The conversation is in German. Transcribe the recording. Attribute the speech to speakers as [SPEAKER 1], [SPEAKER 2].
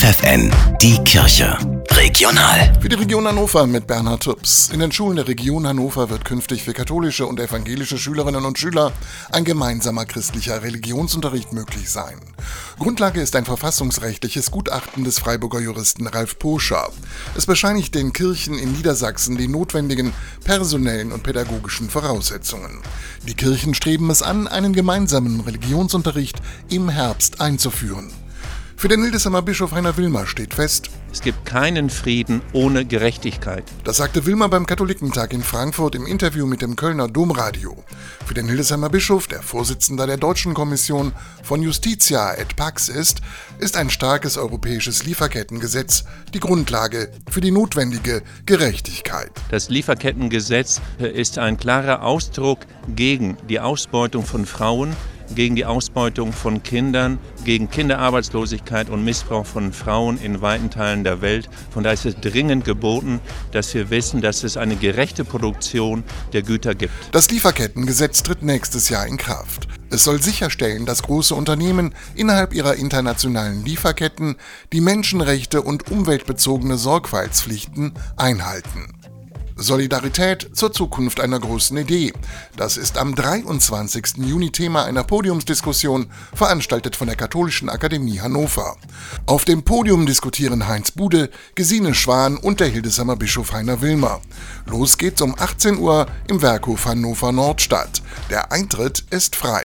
[SPEAKER 1] FFN, die Kirche. Regional.
[SPEAKER 2] Für die Region Hannover mit Bernhard Tubbs. In den Schulen der Region Hannover wird künftig für katholische und evangelische Schülerinnen und Schüler ein gemeinsamer christlicher Religionsunterricht möglich sein. Grundlage ist ein verfassungsrechtliches Gutachten des Freiburger Juristen Ralf Poscher. Es bescheinigt den Kirchen in Niedersachsen die notwendigen personellen und pädagogischen Voraussetzungen. Die Kirchen streben es an, einen gemeinsamen Religionsunterricht im Herbst einzuführen. Für den Hildesheimer Bischof Heiner Wilmer steht fest,
[SPEAKER 3] es gibt keinen Frieden ohne Gerechtigkeit.
[SPEAKER 2] Das sagte Wilmer beim Katholikentag in Frankfurt im Interview mit dem Kölner Domradio. Für den Hildesheimer Bischof, der Vorsitzender der Deutschen Kommission von Justitia et Pax ist, ist ein starkes europäisches Lieferkettengesetz die Grundlage für die notwendige Gerechtigkeit.
[SPEAKER 3] Das Lieferkettengesetz ist ein klarer Ausdruck gegen die Ausbeutung von Frauen gegen die Ausbeutung von Kindern, gegen Kinderarbeitslosigkeit und Missbrauch von Frauen in weiten Teilen der Welt. Von daher ist es dringend geboten, dass wir wissen, dass es eine gerechte Produktion der Güter gibt.
[SPEAKER 2] Das Lieferkettengesetz tritt nächstes Jahr in Kraft. Es soll sicherstellen, dass große Unternehmen innerhalb ihrer internationalen Lieferketten die Menschenrechte und umweltbezogene Sorgfaltspflichten einhalten. Solidarität zur Zukunft einer großen Idee. Das ist am 23. Juni Thema einer Podiumsdiskussion, veranstaltet von der Katholischen Akademie Hannover. Auf dem Podium diskutieren Heinz Bude, Gesine Schwan und der Hildesheimer Bischof Heiner Wilmer. Los geht's um 18 Uhr im Werkhof Hannover Nordstadt. Der Eintritt ist frei.